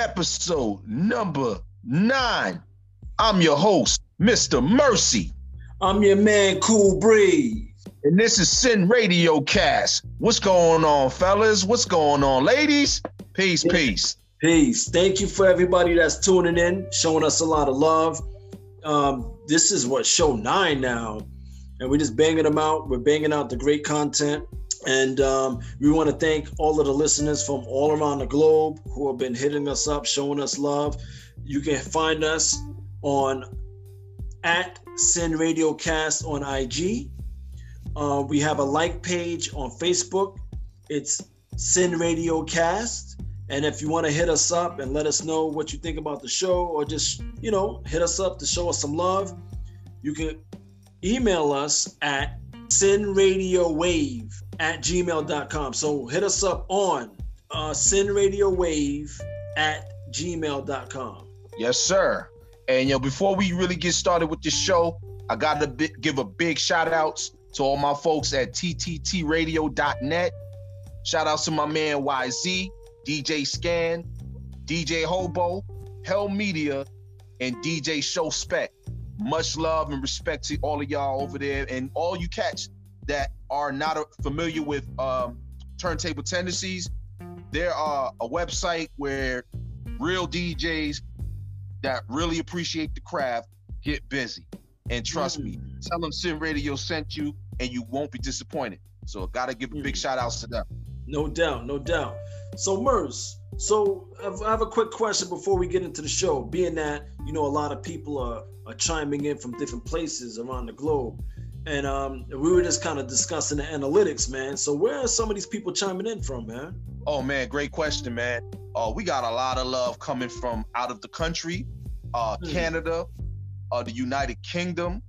episode number nine. I'm your host, Mr. Mercy. I'm your man, Cool Breeze. And this is Sin Radio Cast. What's going on, fellas? What's going on, ladies? Peace, peace. Peace. Thank you for everybody that's tuning in, showing us a lot of love. Um, this is what show nine now, and we're just banging them out. We're banging out the great content. And um, we want to thank all of the listeners from all around the globe who have been hitting us up, showing us love. You can find us on at Sin Radio Cast on IG. Uh, we have a like page on Facebook. It's Sin Radio Cast. And if you want to hit us up and let us know what you think about the show, or just, you know, hit us up to show us some love, you can email us at sinradiowave at gmail.com. So hit us up on uh, sinradiowave at gmail.com. Yes, sir. And you know, before we really get started with the show, I gotta bi- give a big shout outs to all my folks at tttradio.net. Shout out to my man YZ, DJ Scan, DJ Hobo, Hell Media, and DJ Show Spec. Much love and respect to all of y'all over there and all you cats that are not familiar with um, turntable tendencies. There are a website where real DJs that really appreciate the craft get busy. And trust mm. me, tell them Sin Radio sent you and you won't be disappointed. So gotta give a big mm. shout outs to them. No doubt, no doubt. So Merce, so I have a quick question before we get into the show. Being that you know a lot of people are are chiming in from different places around the globe, and um, we were just kind of discussing the analytics, man. So where are some of these people chiming in from, man? Oh man, great question, man. Uh, we got a lot of love coming from out of the country, uh, mm. Canada, uh, the United Kingdom.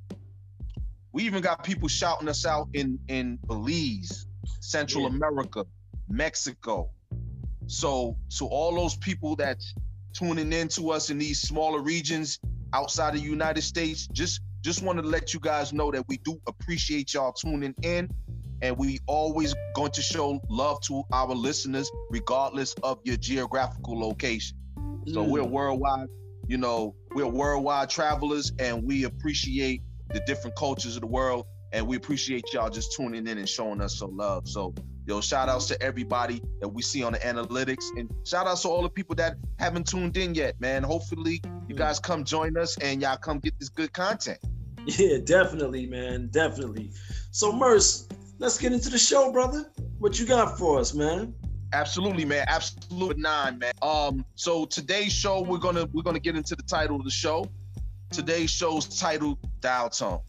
We even got people shouting us out in in Belize, Central yeah. America, Mexico. So, so all those people that's tuning in to us in these smaller regions outside of the United States, just just wanted to let you guys know that we do appreciate y'all tuning in and we always going to show love to our listeners regardless of your geographical location so mm. we're worldwide you know we're worldwide travelers and we appreciate the different cultures of the world and we appreciate y'all just tuning in and showing us some love so yo shout outs to everybody that we see on the analytics and shout outs to all the people that haven't tuned in yet man hopefully you mm. guys come join us and y'all come get this good content yeah, definitely, man. Definitely. So, Merce, let's get into the show, brother. What you got for us, man? Absolutely, man. Absolute nine, man. Um, so today's show, we're gonna we're gonna get into the title of the show. Today's show's titled Dial Tone.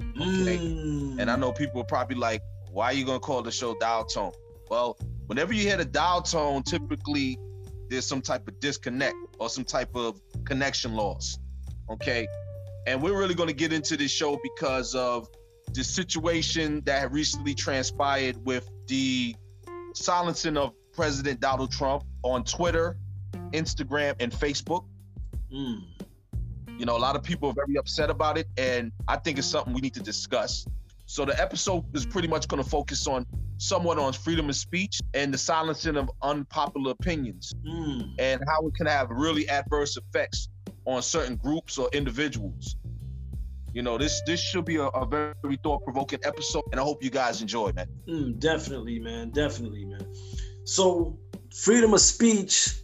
Okay. Mm. And I know people are probably like, why are you gonna call the show Dial Tone? Well, whenever you hear the dial tone, typically there's some type of disconnect or some type of connection loss. Okay. And we're really going to get into this show because of the situation that recently transpired with the silencing of President Donald Trump on Twitter, Instagram, and Facebook. Mm. You know, a lot of people are very upset about it, and I think it's something we need to discuss. So the episode is pretty much going to focus on somewhat on freedom of speech and the silencing of unpopular opinions mm. and how it can have really adverse effects on certain groups or individuals. You know, this this should be a, a very thought provoking episode, and I hope you guys enjoy, man. Mm, definitely, man. Definitely, man. So, freedom of speech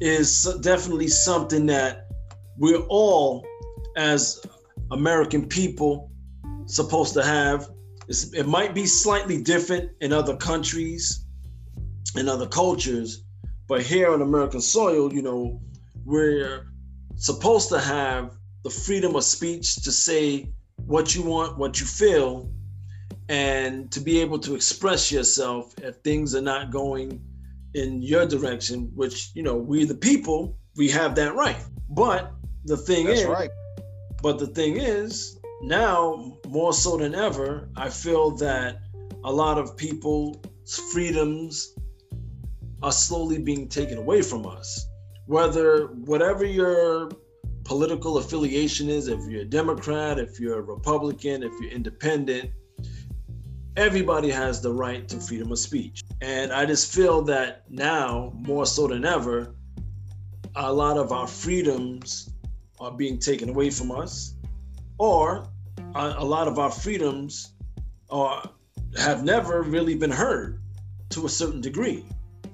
is definitely something that we're all, as American people, supposed to have. It's, it might be slightly different in other countries, in other cultures, but here on American soil, you know, we're supposed to have the freedom of speech to say what you want, what you feel, and to be able to express yourself if things are not going in your direction, which, you know, we the people, we have that right. But the thing That's is, right. but the thing is, now more so than ever, I feel that a lot of people's freedoms are slowly being taken away from us whether whatever your political affiliation is, if you're a Democrat, if you're a Republican, if you're independent, everybody has the right to freedom of speech. And I just feel that now, more so than ever, a lot of our freedoms are being taken away from us, or a, lot of our freedoms are have never really been heard to a certain degree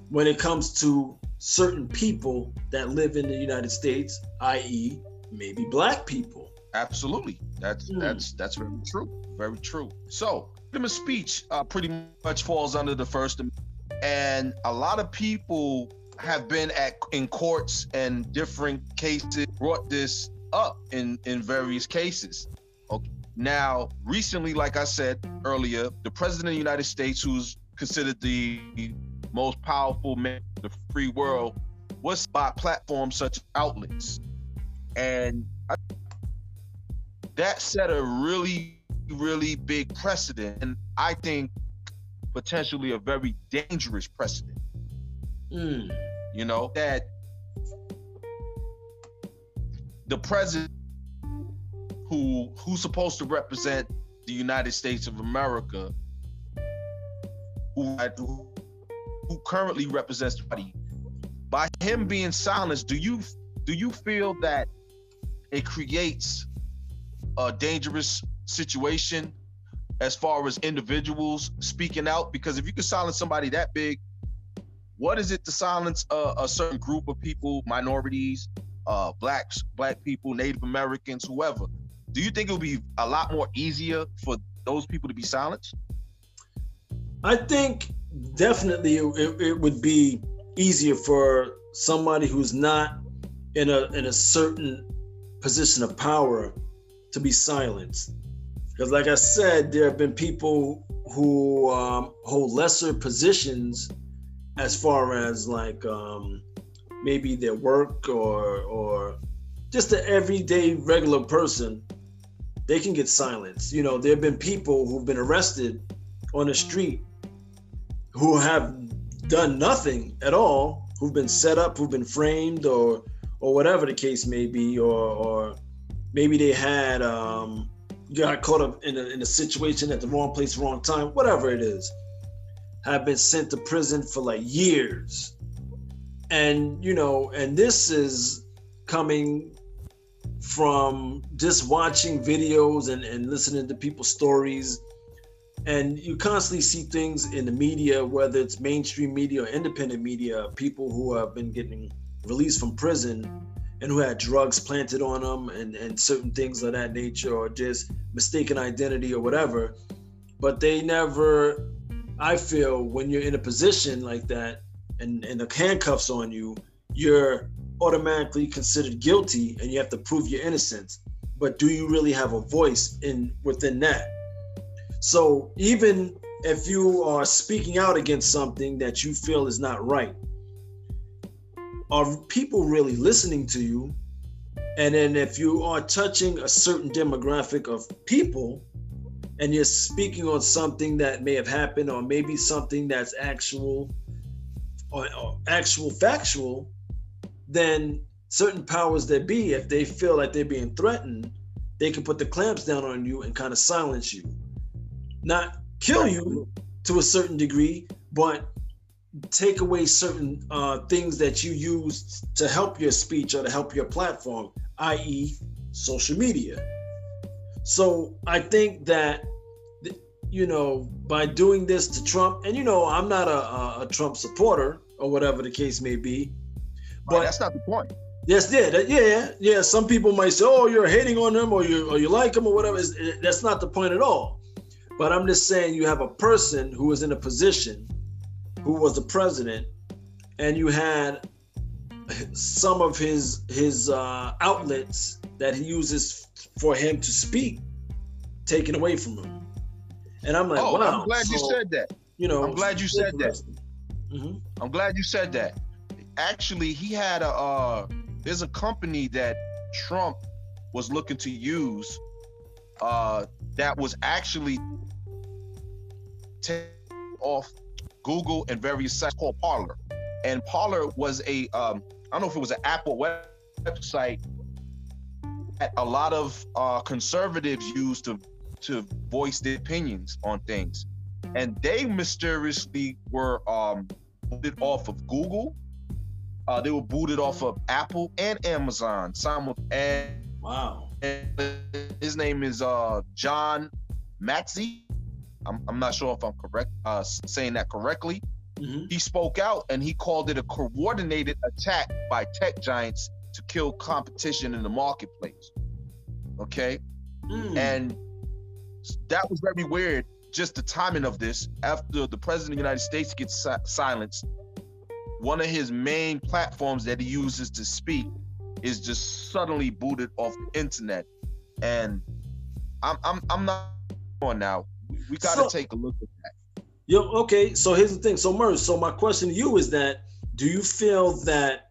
when it comes to certain people that live in the United States, i.e., maybe black people. Absolutely, that's mm. that's that's very true, very true. So, freedom of speech uh, pretty much falls under the First Amendment, and a lot of people have been at in courts and different cases brought this up in in various cases. Okay. Now, recently, like I said earlier, the president of the United States, who's considered the most powerful man in the free world, was by platforms such as outlets, and I, that set a really, really big precedent, and I think potentially a very dangerous precedent. Mm. You know that the president who who's supposed to represent the United States of America, who who currently represents the party, by him being silenced, do you do you feel that it creates a dangerous situation as far as individuals speaking out? Because if you can silence somebody that big, what is it to silence a, a certain group of people, minorities, uh, blacks, black people, Native Americans, whoever? Do you think it would be a lot more easier for those people to be silenced? I think definitely it, it would be easier for somebody who's not in a in a certain position of power to be silenced. Because, like I said, there have been people who um, hold lesser positions as far as like um, maybe their work or or just the everyday regular person, they can get silenced. You know, there have been people who've been arrested on the street who have done nothing at all, who've been set up, who've been framed, or or whatever the case may be, or or maybe they had um, got caught up in a, in a situation at the wrong place, wrong time, whatever it is, have been sent to prison for like years. And you know and this is coming from just watching videos and, and listening to people's stories and you constantly see things in the media whether it's mainstream media or independent media people who have been getting released from prison and who had drugs planted on them and, and certain things of that nature or just mistaken identity or whatever but they never i feel when you're in a position like that and, and the handcuffs on you, you're automatically considered guilty and you have to prove your innocence. But do you really have a voice in within that? So even if you are speaking out against something that you feel is not right, are people really listening to you? And then if you are touching a certain demographic of people and you're speaking on something that may have happened or maybe something that's actual or, or actual factual, then certain powers that be, if they feel like they're being threatened, they can put the clamps down on you and kind of silence you. Not kill you to a certain degree, but take away certain uh, things that you use to help your speech or to help your platform, i.e., social media. So I think that you know by doing this to Trump, and you know I'm not a, a Trump supporter, or whatever the case may be. But right, that's not the point. Yes, yeah, yeah, yeah. Some people might say, "Oh, you're hating on them, or you or you like them, or whatever." It's, that's not the point at all. But I'm just saying, you have a person who was in a position, who was the president, and you had some of his his uh, outlets that he uses for him to speak taken away from him. And I'm like, oh, wow. I'm glad so, you said that. You know, I'm glad you said that. Mm-hmm. I'm glad you said that. Actually, he had a uh, there's a company that Trump was looking to use uh, that was actually taken off Google and various sites called Parler. And Parler was a um, I don't know if it was an Apple website that a lot of uh, conservatives used to to voice their opinions on things. And they mysteriously were um, it off of Google Uh, they were booted off of Apple and Amazon. Simul- and wow. His name is uh, John Matze. I'm, I'm not sure if I'm correct uh, saying that correctly. Mm-hmm. He spoke out and he called it a coordinated attack by tech giants to kill competition in the marketplace. Okay, mm. and that was very weird. Just the timing of this after the president of the United States gets si- silenced one of his main platforms that he uses to speak is just suddenly booted off the internet. And I'm I'm I'm not on now. We got to so, take a look at that. Yo, okay. So here's the thing. So Merce, so my question to you is that do you feel that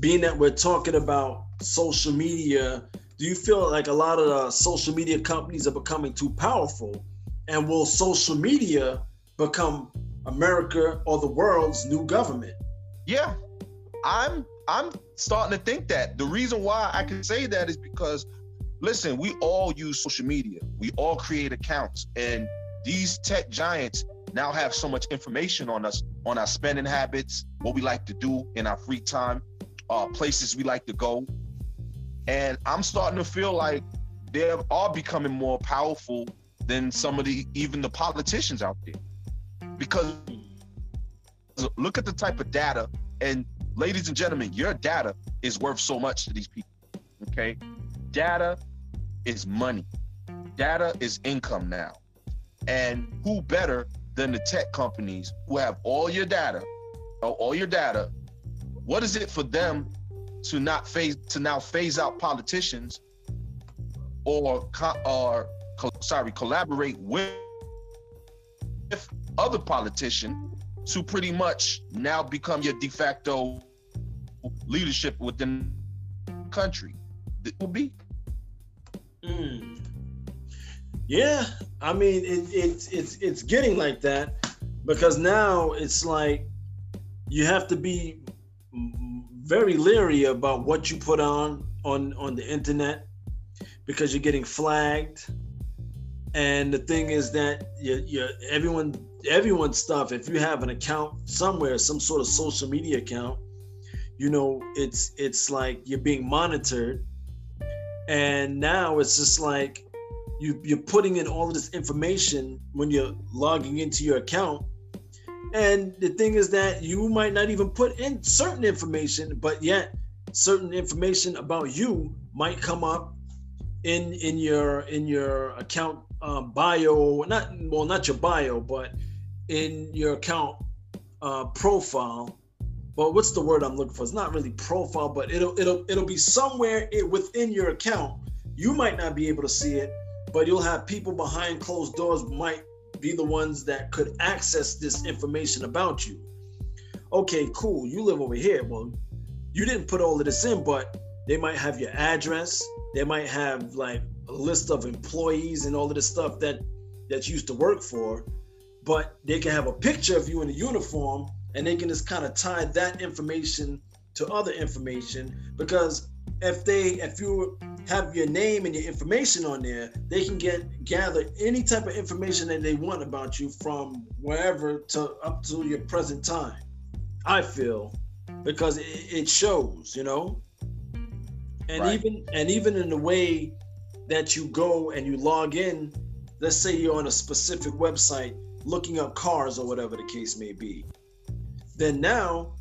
being that we're talking about social media, do you feel like a lot of the social media companies are becoming too powerful? And will social media become America or the world's new government. Yeah, I'm I'm starting to think that. The reason why I can say that is because listen, we all use social media. We all create accounts and these tech giants now have so much information on us, on our spending habits, what we like to do in our free time, uh, places we like to go. And I'm starting to feel like they are becoming more powerful than some of the even the politicians out there because look at the type of data and ladies and gentlemen your data is worth so much to these people okay? Data is money. Data is income now. And who better than the tech companies who have all your data all your data? What is it for them to not phase to now phase out politicians or or sorry collaborate with other politician to pretty much now become your de facto leadership within the country. Will be. Mm. Yeah, I mean it, it, it's it's getting like that because now it's like you have to be very leery about what you put on on on the internet because you're getting flagged and the thing is that you, you everyone everyone's stuff if you have an account somewhere some sort of social media account you know it's it's like you're being monitored and now it's just like you you're putting in all of this information when you're logging into your account and the thing is that you might not even put in certain information but yet certain information about you might come up in in your in your account um, bio, not well, not your bio, but in your account uh, profile. But what's the word I'm looking for? It's not really profile, but it'll it'll it'll be somewhere within your account. You might not be able to see it, but you'll have people behind closed doors might be the ones that could access this information about you. Okay, cool. You live over here. Well, you didn't put all of this in, but they might have your address. They might have like a list of employees and all of the stuff that that you used to work for, but they can have a picture of you in a uniform and they can just kind of tie that information to other information because if they if you have your name and your information on there, they can get gather any type of information that they want about you from wherever to up to your present time. I feel because it, it shows, you know, and right. even and even in the way that you go and you log in, let's say you're on a specific website looking up cars or whatever the case may be, then now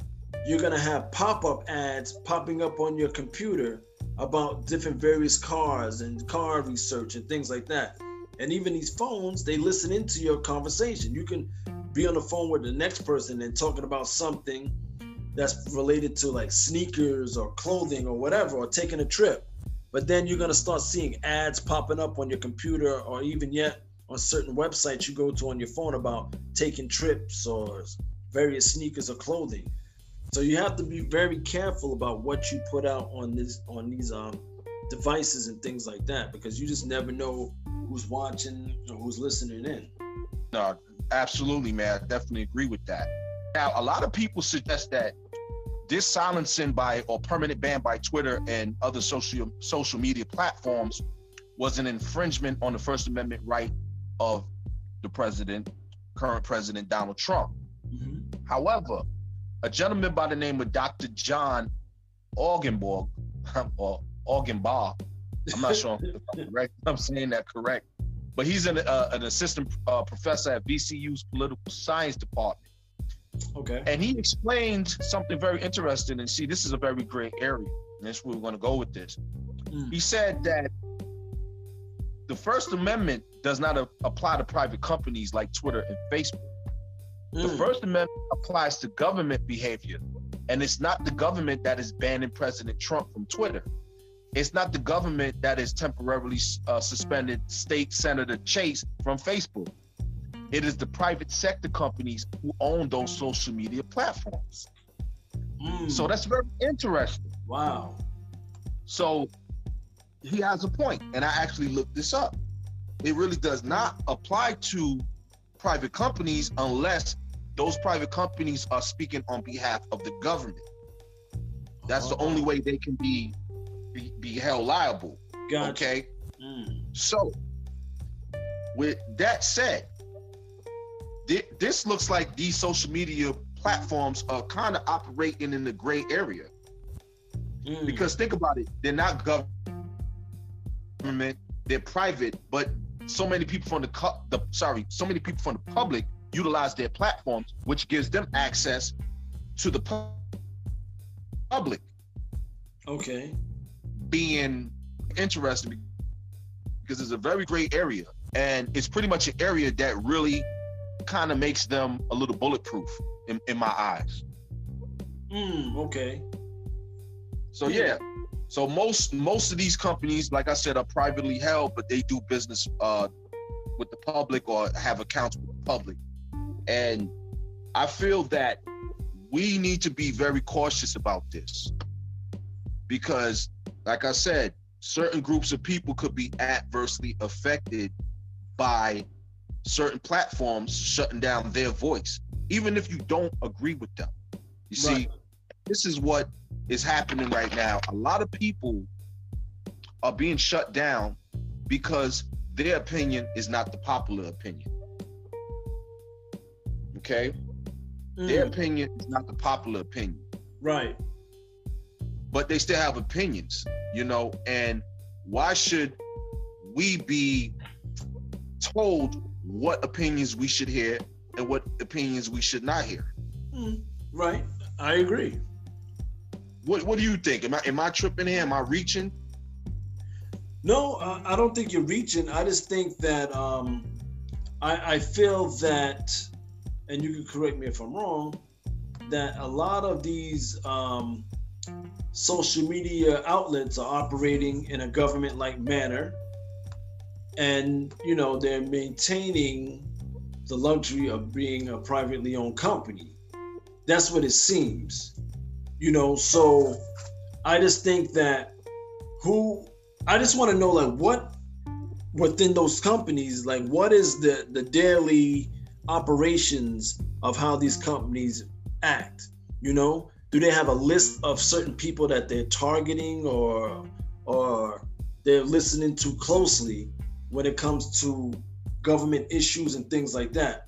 you're gonna have pop-up ads popping up on your computer about different various cars and car research and things like that. And even these phones, they listen into your conversation. You can be on the phone with the next person and talking about something that's related to like sneakers or clothing or whatever, or taking a trip. But then you're gonna start seeing ads popping up on your computer or even yet on certain websites you go to on your phone about taking trips or various sneakers or clothing. So you have to be very careful about what you put out on this on these um devices and things like that because you just never know who's watching or who's listening in. No, absolutely, man. I definitely agree with that. Now, a lot of people suggest that this silencing by or permanent ban by Twitter and other social social media platforms was an infringement on the First Amendment right of the president, current president Donald Trump. Mm-hmm. However, a gentleman by the name of Dr. John Augenborg or Aughenbaugh. I'm not sure if I'm correct. I'm saying that correct, but he's an, uh, an assistant uh, professor at VCU's political science department. Okay. And he explained something very interesting. And see, this is a very great area. And that's where we're going to go with this. Mm. He said that the First Amendment does not a- apply to private companies like Twitter and Facebook. The Mm. First Amendment applies to government behavior. And it's not the government that is banning President Trump from Twitter. It's not the government that is temporarily uh, suspended State Senator Chase from Facebook. It is the private sector companies who own those social media platforms. Mm. So that's very interesting. wow. So he has a point, and I actually looked this up. It really does not apply to private companies unless those private companies are speaking on behalf of the government. That's the only way they can be be, be held liable. Gotcha. Okay. Mm. So, with that said, thi- this looks like these social media platforms are kind of operating in the gray area. Mm. Because think about it, they're not government, they're private, but so many people from the, co- the sorry, so many people from the public utilize their platforms, which gives them access to the pu- public okay. being interested because it's a very great area and it's pretty much an area that really kind of makes them a little bulletproof in, in my eyes. Mm. Okay. So yeah. So most most of these companies, like I said, are privately held, but they do business uh, with the public or have accounts with the public. And I feel that we need to be very cautious about this because, like I said, certain groups of people could be adversely affected by certain platforms shutting down their voice, even if you don't agree with them. You see, Right. This is what is happening right now. A lot of people are being shut down because their opinion is not the popular opinion. Okay? Their Mm. opinion is not the popular opinion, Right. but they still have opinions, you know, and why should we be told what opinions we should hear and what opinions we should not hear? Mm. Right. I agree. What what do you think? Am I am I tripping here? Am I reaching? No, uh, I don't think you're reaching. I just think that um, I, I feel that, and you can correct me if I'm wrong, that a lot of these um, social media outlets are operating in a government-like manner, and you know they're maintaining the luxury of being a privately owned company. That's what it seems, you know. So I just think that who I just want to know like what within those companies, like what is the the daily operations of how these companies act? You know, do they have a list of certain people that they're targeting or or they're listening to closely when it comes to government issues and things like that?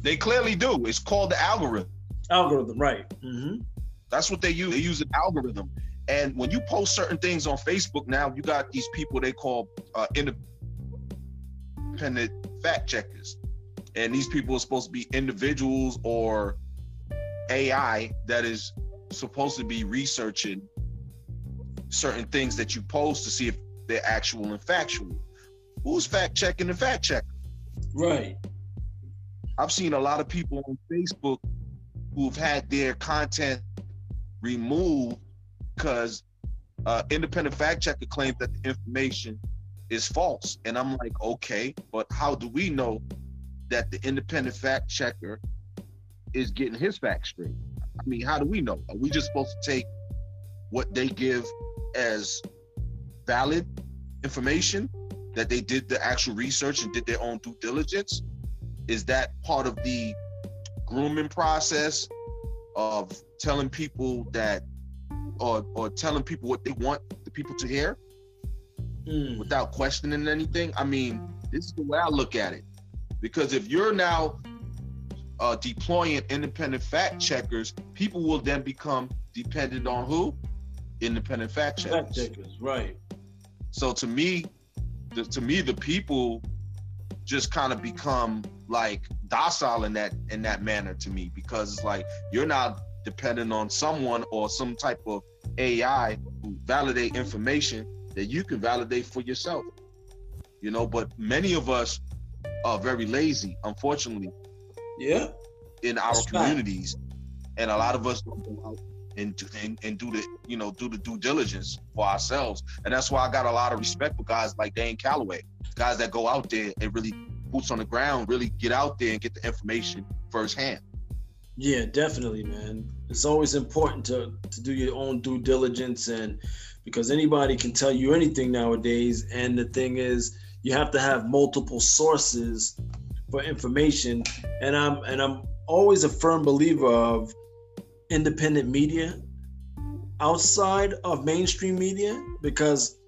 They clearly do. It's called the algorithm. Algorithm, right? Mm-hmm. That's what they use. They use an algorithm. And when you post certain things on Facebook now, you got these people they call uh, independent fact checkers. And these people are supposed to be individuals or AI that is supposed to be researching certain things that you post to see if they're actual and factual. Who's fact checking the fact checker? Right. I've seen a lot of people on Facebook who've had their content removed because uh, independent fact checker claims that the information is false. And I'm like, okay, but how do we know that the independent fact checker is getting his facts straight? I mean, how do we know? Are we just supposed to take what they give as valid information that they did the actual research and did their own due diligence? Is that part of the grooming process of telling people that or or telling people what they want the people to hear Mm. without questioning anything? I mean, this is the way I look at it. Because if you're now uh, deploying independent fact checkers, people will then become dependent on who? Independent fact checkers. Fact checkers, right? So to me, the, to me, the people just kind of become like docile in that in that manner to me because it's like you're not dependent on someone or some type of AI who validate information that you can validate for yourself. You know, but many of us are very lazy, unfortunately. Yeah. In our That's communities. Right. And a lot of us don't go out and do, and, and do the you know do the due diligence for ourselves. And that's why I got a lot of respect for guys like Dan Calloway, guys that go out there and really boots on the ground, really get out there and get the information firsthand. Yeah, definitely, man. It's always important to to do your own due diligence and because anybody can tell you anything nowadays. And the thing is, you have to have multiple sources for information. And I'm and I'm always a firm believer of independent media outside of mainstream media because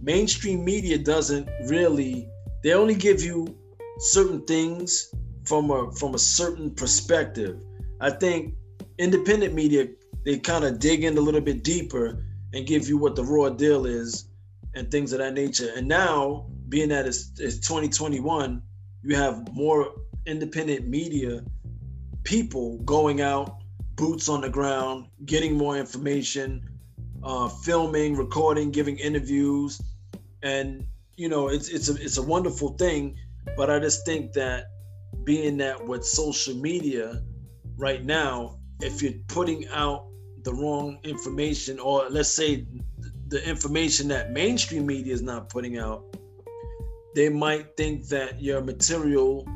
mainstream media doesn't really they only give you certain things from a from a certain perspective. I think independent media they kind of dig in a little bit deeper and give you what the raw deal is and things of that nature. And now, being that it's, it's 2021, you have more independent media people going out, boots on the ground, getting more information, uh, filming, recording, giving interviews, and you know it's it's a it's a wonderful thing. But I just think that being that with social media right now, if you're putting out the wrong information, or let's say the information that mainstream media is not putting out, they might think that your material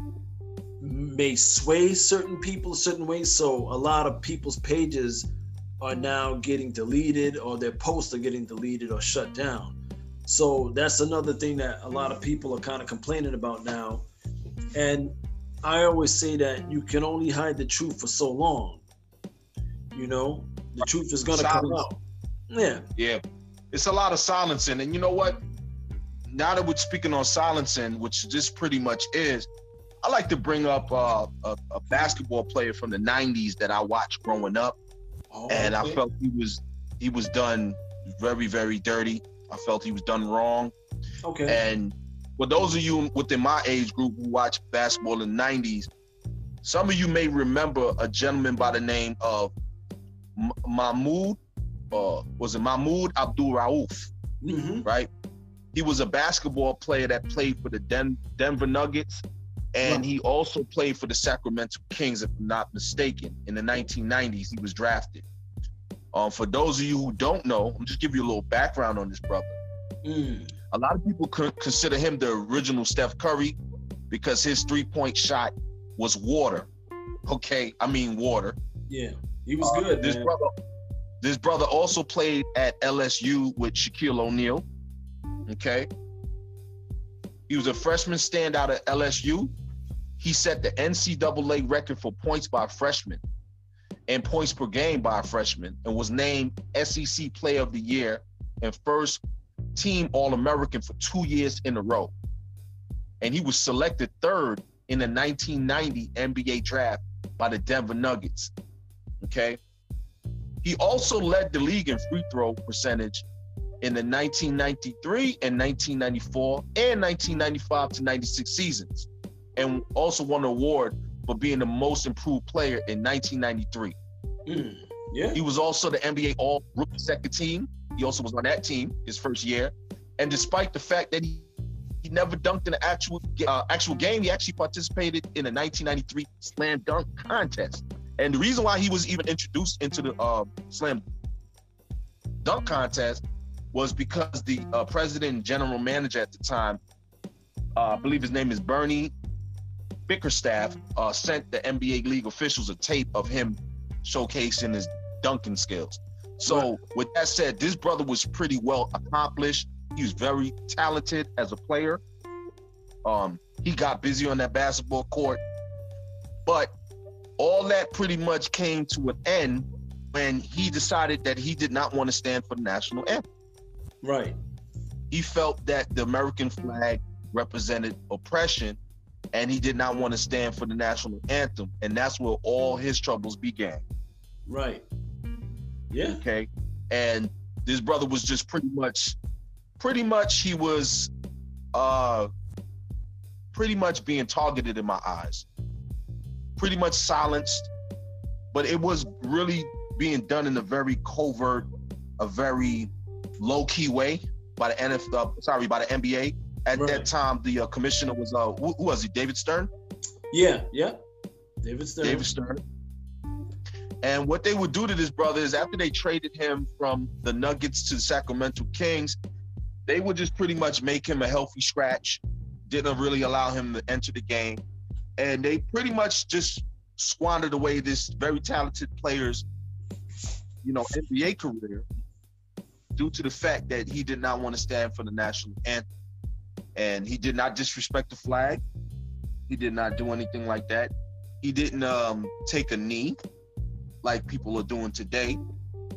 may sway certain people certain ways. So a lot of people's pages are now getting deleted, or their posts are getting deleted or shut down. So that's another thing that a lot of people are kind of complaining about now. And I always say that you can only hide the truth for so long. You know, the truth is gonna Silence. come out. Yeah. Yeah. It's a lot of silencing. And you know what? Now that we're speaking on silencing, which this pretty much is, I like to bring up uh, a, a, basketball player from the '90s that I watched growing up, oh, and okay. I felt he was he was done very very dirty. I felt he was done wrong. Okay. And for those of you within my age group who watched basketball in the '90s, some of you may remember a gentleman by the name of M- Mahmoud. Uh, was it Mahmoud Abdul Rauf? Mm-hmm. Right. He was a basketball player that played for the Den- Denver Nuggets and he also played for the Sacramento Kings, if I'm not mistaken. In the 1990s, he was drafted. Um, for those of you who don't know, I'm just give you a little background on this brother. Mm. A lot of people consider him the original Steph Curry because his three-point shot was water. Okay, I mean water. Yeah, he was uh, good. This man. brother, this brother also played at LSU with Shaquille O'Neal. Okay, he was a freshman standout at LSU. He set the NCAA record for points by a freshman and points per game by a freshman and was named SEC Player of the Year and first team All American for two years in a row. And he was selected third in the 1990 NBA draft by the Denver Nuggets. Okay. He also led the league in free throw percentage in the 1993 and 1994 and 1995 to 96 seasons, and also won an award for being the most improved player in 1993. Mm, yeah. He was also the NBA All Rookie Second Team. He also was on that team his first year, and despite the fact that he he never dunked in an actual uh, actual game. He actually participated in a 1993 slam dunk contest. And the reason why he was even introduced into the uh, slam dunk contest was because the uh, president and general manager at the time, uh, I believe his name is Bernie Bickerstaff, uh, sent the NBA league officials a tape of him showcasing his dunking skills. So, right. with that said, this brother was pretty well accomplished. He was very talented as a player. Um, he got busy on that basketball court, but all that pretty much came to an end when he decided that he did not want to stand for the national anthem. Right. He felt that the American flag represented oppression and he did not want to stand for the national anthem, and that's where all his troubles began. Right. Yeah. Okay. And this brother was just pretty much, pretty much he was, uh, pretty much being targeted in my eyes. Pretty much silenced, but it was really being done in a very covert, a very low key way by the NFL. Uh, sorry, by the NBA. At right. that time, the uh, commissioner was uh, who, who, was he? David Stern. Yeah, yeah, David Stern. David Stern. And what they would do to this brother is after they traded him from the Nuggets to the Sacramento Kings, they would just pretty much make him a healthy scratch. Didn't really allow him to enter the game, and they pretty much just squandered away this very talented player's, you know, NBA career due to the fact that he did not want to stand for the national anthem. And he did not disrespect the flag. He did not do anything like that. He didn't um, take a knee like people are doing today.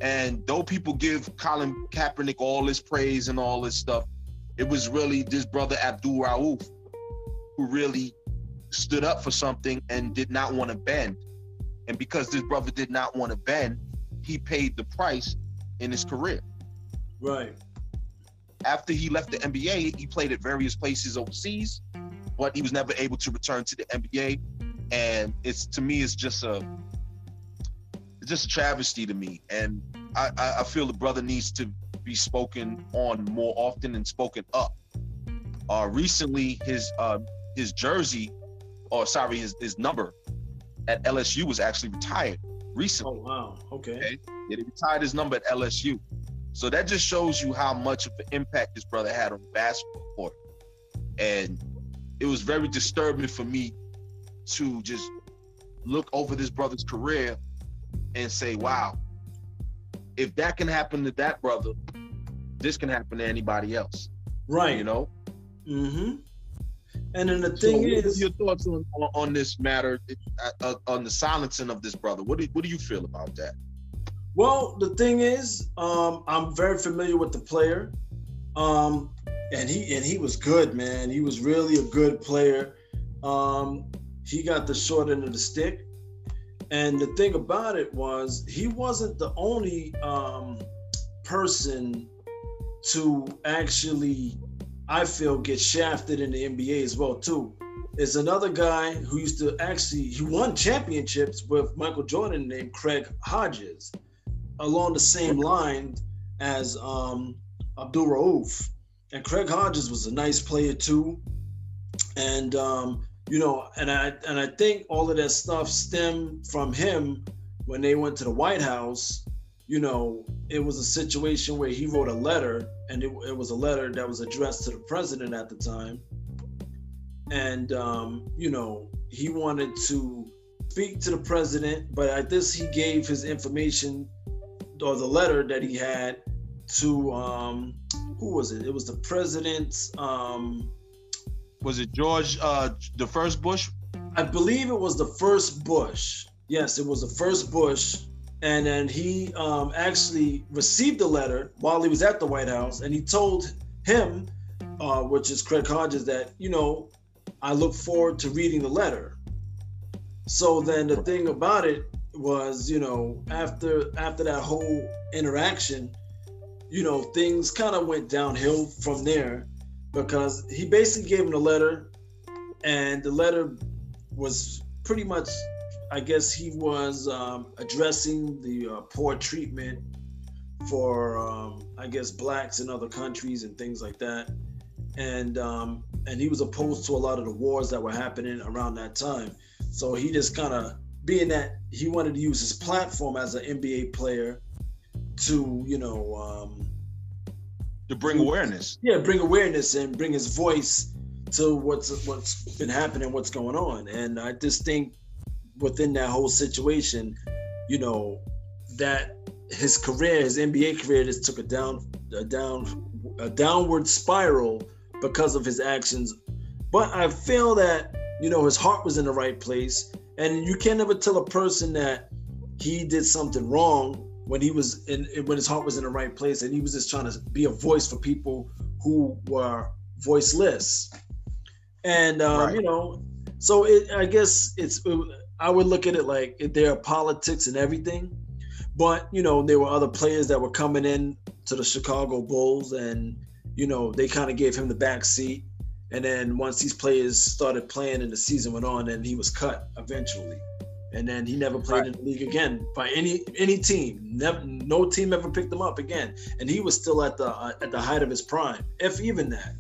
And though people give Colin Kaepernick all this praise and all this stuff, it was really this brother Abdul Rauf who really stood up for something and did not want to bend. And because this brother did not want to bend, he paid the price in his mm-hmm. career. Right. After he left the NBA, he played at various places overseas, but he was never able to return to the NBA. And it's to me, it's just a just a travesty to me. And I, I feel the brother needs to be spoken on more often and spoken up. Uh, recently, his uh, his jersey, or sorry, his, his number at LSU was actually retired recently. Oh wow! Okay. okay? Yeah, he retired his number at LSU. So that just shows you how much of an impact his brother had on the basketball court. And it was very disturbing for me to just look over this brother's career and say, wow, if that can happen to that brother, this can happen to anybody else. Right. You know? Mm-hmm. And then the thing so is, your thoughts on, on this matter, uh, on the silencing of this brother? What do what do you feel about that? Well, the thing is, um, I'm very familiar with the player, um, and he and he was good, man. He was really a good player. Um, he got the short end of the stick, and the thing about it was he wasn't the only um, person to actually, I feel, get shafted in the NBA as well too. Is another guy who used to actually he won championships with Michael Jordan named Craig Hodges along the same line as um, Abdul Rauf. And Craig Hodges was a nice player too. And um, you know, and I and I think all of that stuff stemmed from him when they went to the White House. You know, it was a situation where he wrote a letter, and it, it was a letter that was addressed to the president at the time. And um, you know, he wanted to speak to the president, but at this he gave his information or the letter that he had to um, who was it? It was the president's. Um, was it George uh, the first Bush? I believe it was the first Bush. Yes, it was the first Bush, and then he um, actually received the letter while he was at the White House, and he told him, uh, which is Craig Hodges, that you know, I look forward to reading the letter. So then the thing about it was, you know, after after that whole interaction, you know, things kind of went downhill from there because he basically gave him a letter, and the letter was pretty much, I guess, he was um, addressing the uh, poor treatment for, um, I guess, blacks in other countries and things like that, and um, and he was opposed to a lot of the wars that were happening around that time. So he just kind of being that he wanted to use his platform as an NBA player to, you know, um, to bring awareness. Yeah, bring awareness and bring his voice to what's what's been happening, what's going on. And I just think within that whole situation, you know, that his career, his NBA career, just took a down, a down, a downward spiral because of his actions. But I feel that you know his heart was in the right place and you can't ever tell a person that he did something wrong when he was in when his heart was in the right place and he was just trying to be a voice for people who were voiceless and um, right. you know So it, I guess it's. I would look at it like there are politics and everything, but you know there were other players that were coming in to the Chicago Bulls, and you know they kind of gave him the back seat. And then once these players started playing and the season went on, and he was cut eventually. And then he never played right. in the league again by any any team. Never, no team ever picked him up again. And he was still at the uh, at the height of his prime, if even that.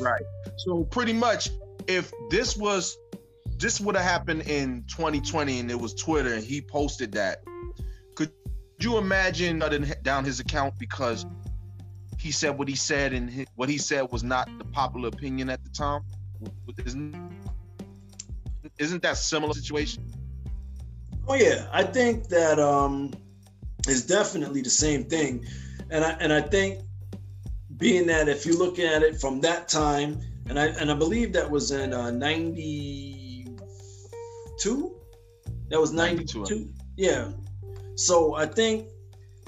Right. So pretty much, if this was this would have happened in 2020 and it was Twitter and he posted that, could you imagine shutting down his account because he said what he said and what he said was not the popular opinion at the time? Isn't, isn't that similar situation? Oh yeah, I think that um, is definitely the same thing, and I and I think being that if you look at it from that time, and I and I believe that was in uh, '92. That was '92. Yeah. So I think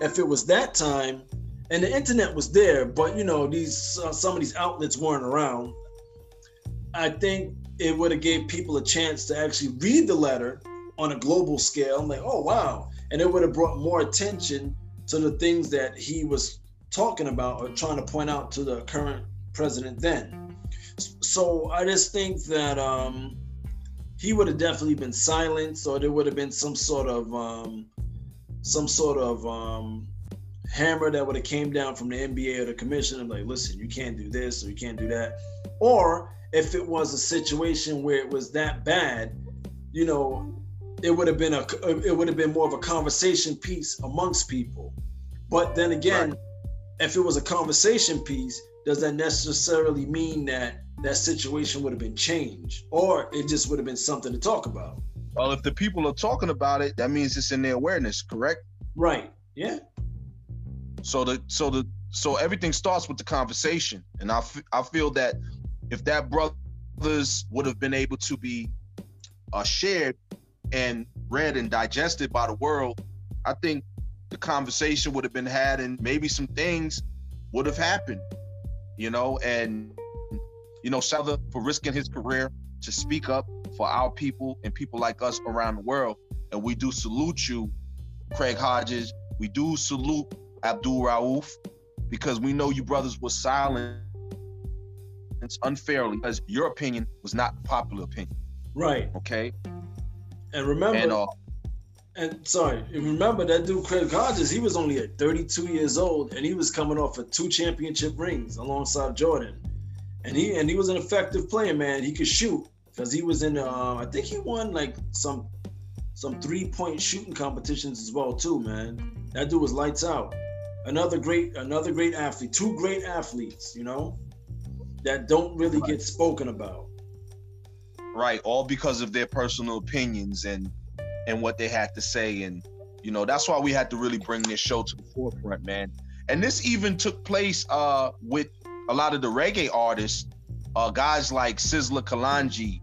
if it was that time, and the internet was there, but you know these uh, some of these outlets weren't around. I think it would have gave people a chance to actually read the letter on a global scale. I'm like, oh wow, and it would have brought more attention to the things that he was talking about or trying to point out to the current president then. So I just think that um, he would have definitely been silenced, or there would have been some sort of um, some sort of um, hammer that would have came down from the NBA or the commission and like, listen, you can't do this or you can't do that. Or if it was a situation where it was that bad, you know, it would have been a it would have been more of a conversation piece amongst people. But then again, right if it was a conversation piece, does that necessarily mean that that situation would have been changed or it just would have been something to talk about? Well, if the people are talking about it, that means it's in their awareness, correct? Right. Yeah. So the so the so everything starts with the conversation, and I, f- I feel that if that brothers would have been able to be uh, shared and read and digested by the world, I think the conversation would have been had and maybe some things would have happened, you know, and you know, Souther for risking his career to speak up for our people and people like us around the world. And we do salute you, Craig Hodges. We do salute Abdul Rauf because we know you brothers were silent unfairly because your opinion was not the popular opinion. Right. Okay. And remember, and, uh, and sorry, remember that dude Craig Hodges, he was only at 32 years old and he was coming off of two championship rings alongside Jordan. And he and he was an effective player, man. He could shoot because he was in uh, I think he won like some some three-point shooting competitions as well too, man. That dude was lights out. Another great another great athlete, two great athletes, you know, that don't really right. get spoken about. Right, all because of their personal opinions and and what they had to say. And, you know, that's why we had to really bring this show to the forefront, man. And this even took place uh, with a lot of the reggae artists, uh, guys like Sizzla Kalonji,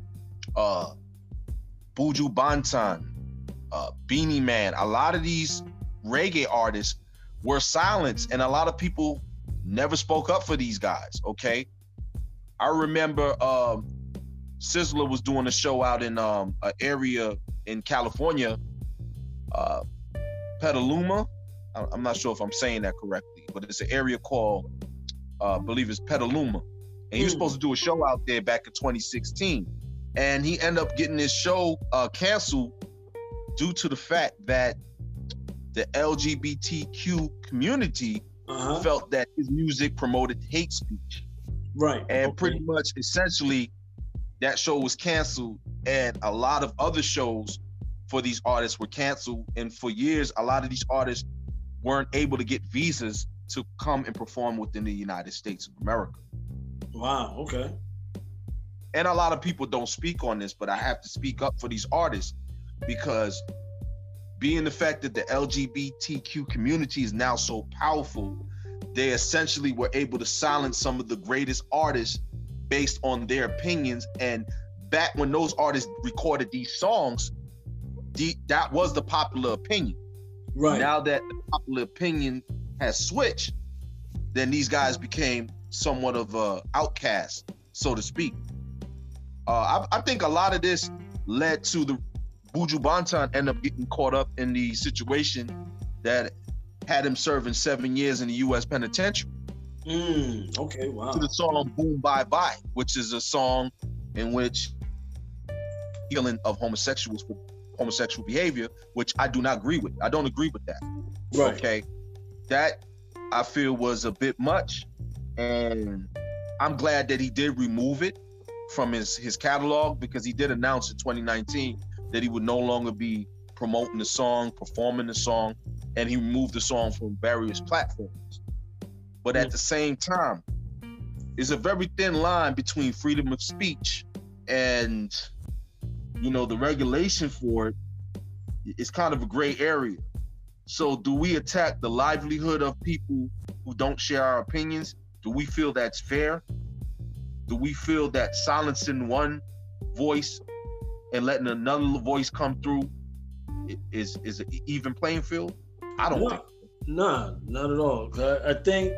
uh, Buju Banton, uh, Beenie Man. A lot of these reggae artists were silenced, and a lot of people never spoke up for these guys. Okay, I remember um, Sizzla was doing a show out in um, an area in California, uh, Petaluma. I'm not sure if I'm saying that correctly, but it's an area called, uh, I believe it's Petaluma. And he was supposed to do a show out there back in 2016. And he ended up getting his show uh, canceled due to the fact that the LGBTQ community uh-huh. felt that his music promoted hate speech. Right. And okay. pretty much essentially that show was canceled and a lot of other shows for these artists were canceled and for years a lot of these artists weren't able to get visas to come and perform within the united states of america wow okay and a lot of people don't speak on this but i have to speak up for these artists because being the fact that the lgbtq community is now so powerful they essentially were able to silence some of the greatest artists based on their opinions. And back when those artists recorded these songs, the, that was the popular opinion. Right. Now that the popular opinion has switched, then these guys became somewhat of a outcast, so to speak. Uh, I, I think a lot of this led to the Buju Banton end up getting caught up in the situation that had him serving seven years in the U.S. penitentiary. Mm, okay, wow. To the song "Boom Bye Bye," which is a song in which healing of homosexuals for homosexual behavior, which I do not agree with. I don't agree with that. Right. Okay, that I feel was a bit much, and I'm glad that he did remove it from his his catalog because he did announce in 2019 that he would no longer be promoting the song, performing the song, and he removed the song from various platforms. But at the same time, there's a very thin line between freedom of speech and you know the regulation for it. it is kind of a gray area. So do we attack the livelihood of people who don't share our opinions? Do we feel that's fair? Do we feel that silencing one voice and letting another voice come through is is an even playing field? I don't no, think. Nah, not at all. I, I think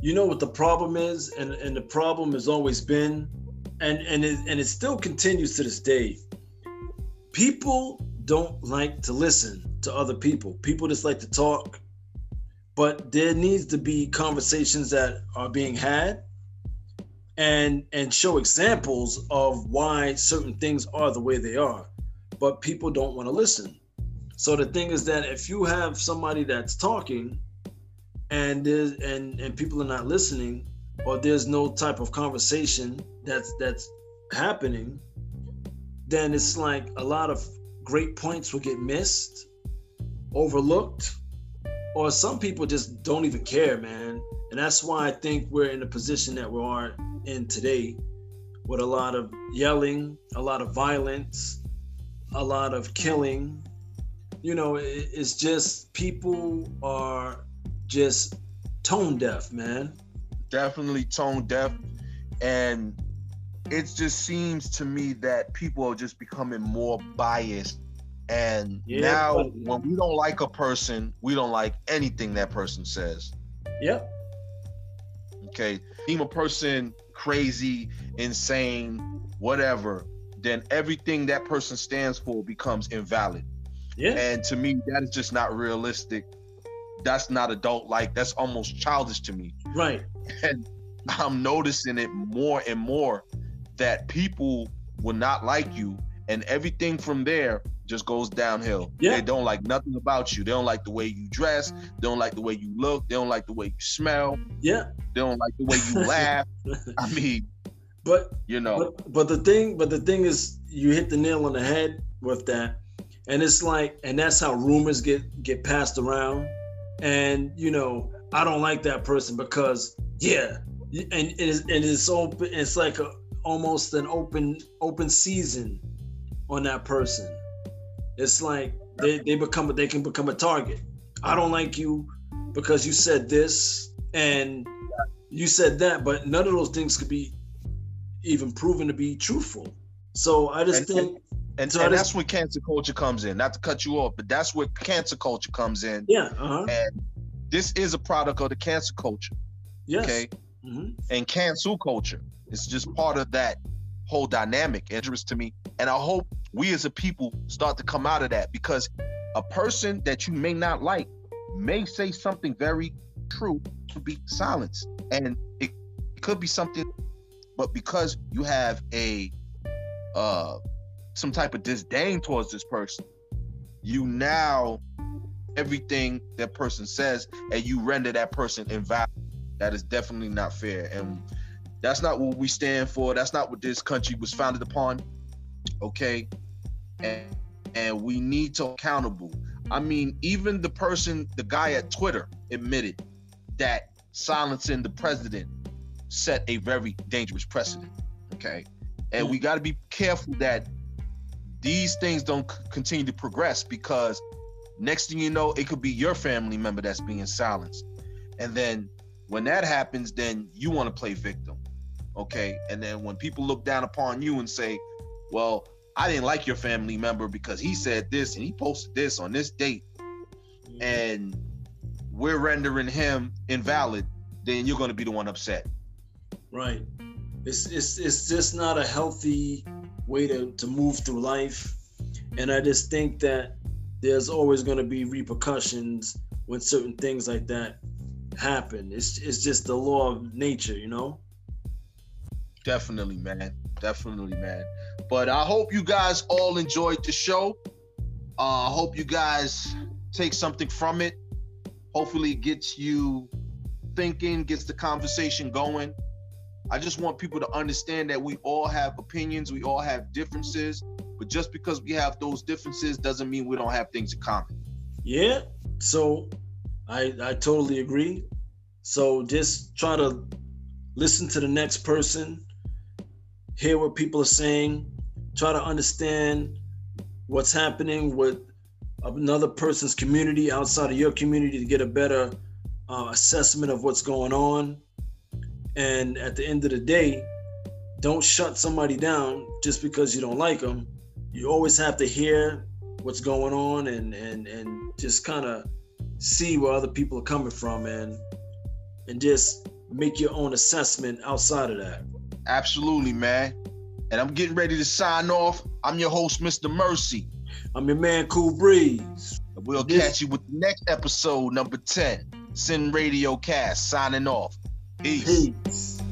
you know what the problem is, and and the problem has always been, and and it, and it still continues to this day. People don't like to listen to other people. People just like to talk, but there needs to be conversations that are being had and and show examples of why certain things are the way they are but people don't want to listen so the thing is that if you have somebody that's talking and there's and and people are not listening or there's no type of conversation that's that's happening then it's like a lot of great points will get missed overlooked or some people just don't even care man. And that's why i think we're in the position that we are in today with a lot of yelling a lot of violence a lot of killing you know it, it's just people are just tone deaf man. Definitely tone deaf. And it just seems to me that people are just becoming more biased. And yeah, now but, when we don't like a person we don't like anything that person says. Yep. Okay deem a person crazy insane whatever then everything that person stands for becomes invalid yeah and to me that is just not realistic that's not adult like that's almost childish to me right and i'm noticing it more and more that people will not like you and everything from there just goes downhill. Yeah. They don't like nothing about you. They don't like the way you dress. They don't like the way you look. They don't like the way you smell. Yeah. They don't like the way you laugh. I mean, but you know, but, but the thing, but the thing is, you hit the nail on the head with that, and it's like, and that's how rumors get get passed around, and you know, I don't like that person because yeah, and it is and it's open. It's like a almost an open open season on that person. It's like they, they become they can become a target. I don't like you because you said this and you said that, but none of those things could be even proven to be truthful. So I just and, think and, so and that's when cancer culture comes in. Not to cut you off, but that's where cancer culture comes in. Yeah. Uh-huh. And this is a product of the cancer culture. Yes. Okay. Mm-hmm. And cancel culture. It's just part of that whole dynamic interest to me. And I hope we as a people start to come out of that because a person that you may not like may say something very true to be silenced. And it, it could be something, but because you have a uh some type of disdain towards this person, you now everything that person says and you render that person invalid. That is definitely not fair. And that's not what we stand for. That's not what this country was founded upon. Okay. And and we need to accountable. I mean, even the person, the guy at Twitter admitted that silencing the president set a very dangerous precedent. Okay. And we got to be careful that these things don't c- continue to progress because next thing you know, it could be your family member that's being silenced. And then when that happens, then you want to play victim. Okay. And then when people look down upon you and say, well, I didn't like your family member because he said this and he posted this on this date, and we're rendering him invalid, then you're going to be the one upset. Right. It's it's it's just not a healthy way to, to move through life. And I just think that there's always gonna be repercussions when certain things like that happen. It's it's just the law of nature, you know? Definitely, man. Definitely, man. But I hope you guys all enjoyed the show. Uh, I hope you guys take something from it. Hopefully, it gets you thinking, gets the conversation going. I just want people to understand that we all have opinions, we all have differences, but just because we have those differences doesn't mean we don't have things in common. Yeah. So I I totally agree. So just try to listen to the next person, hear what people are saying, try to understand what's happening with another person's community outside of your community to get a better uh, assessment of what's going on. And at the end of the day, don't shut somebody down just because you don't like them. You always have to hear what's going on and and and just kind of see where other people are coming from and and just make your own assessment outside of that. Absolutely, man. And I'm getting ready to sign off. I'm your host, Mr. Merce. I'm your man, Cool Breeze. And we'll this- catch you with the next episode, number 10. Sin Radio Cast signing off. Peace. Peace.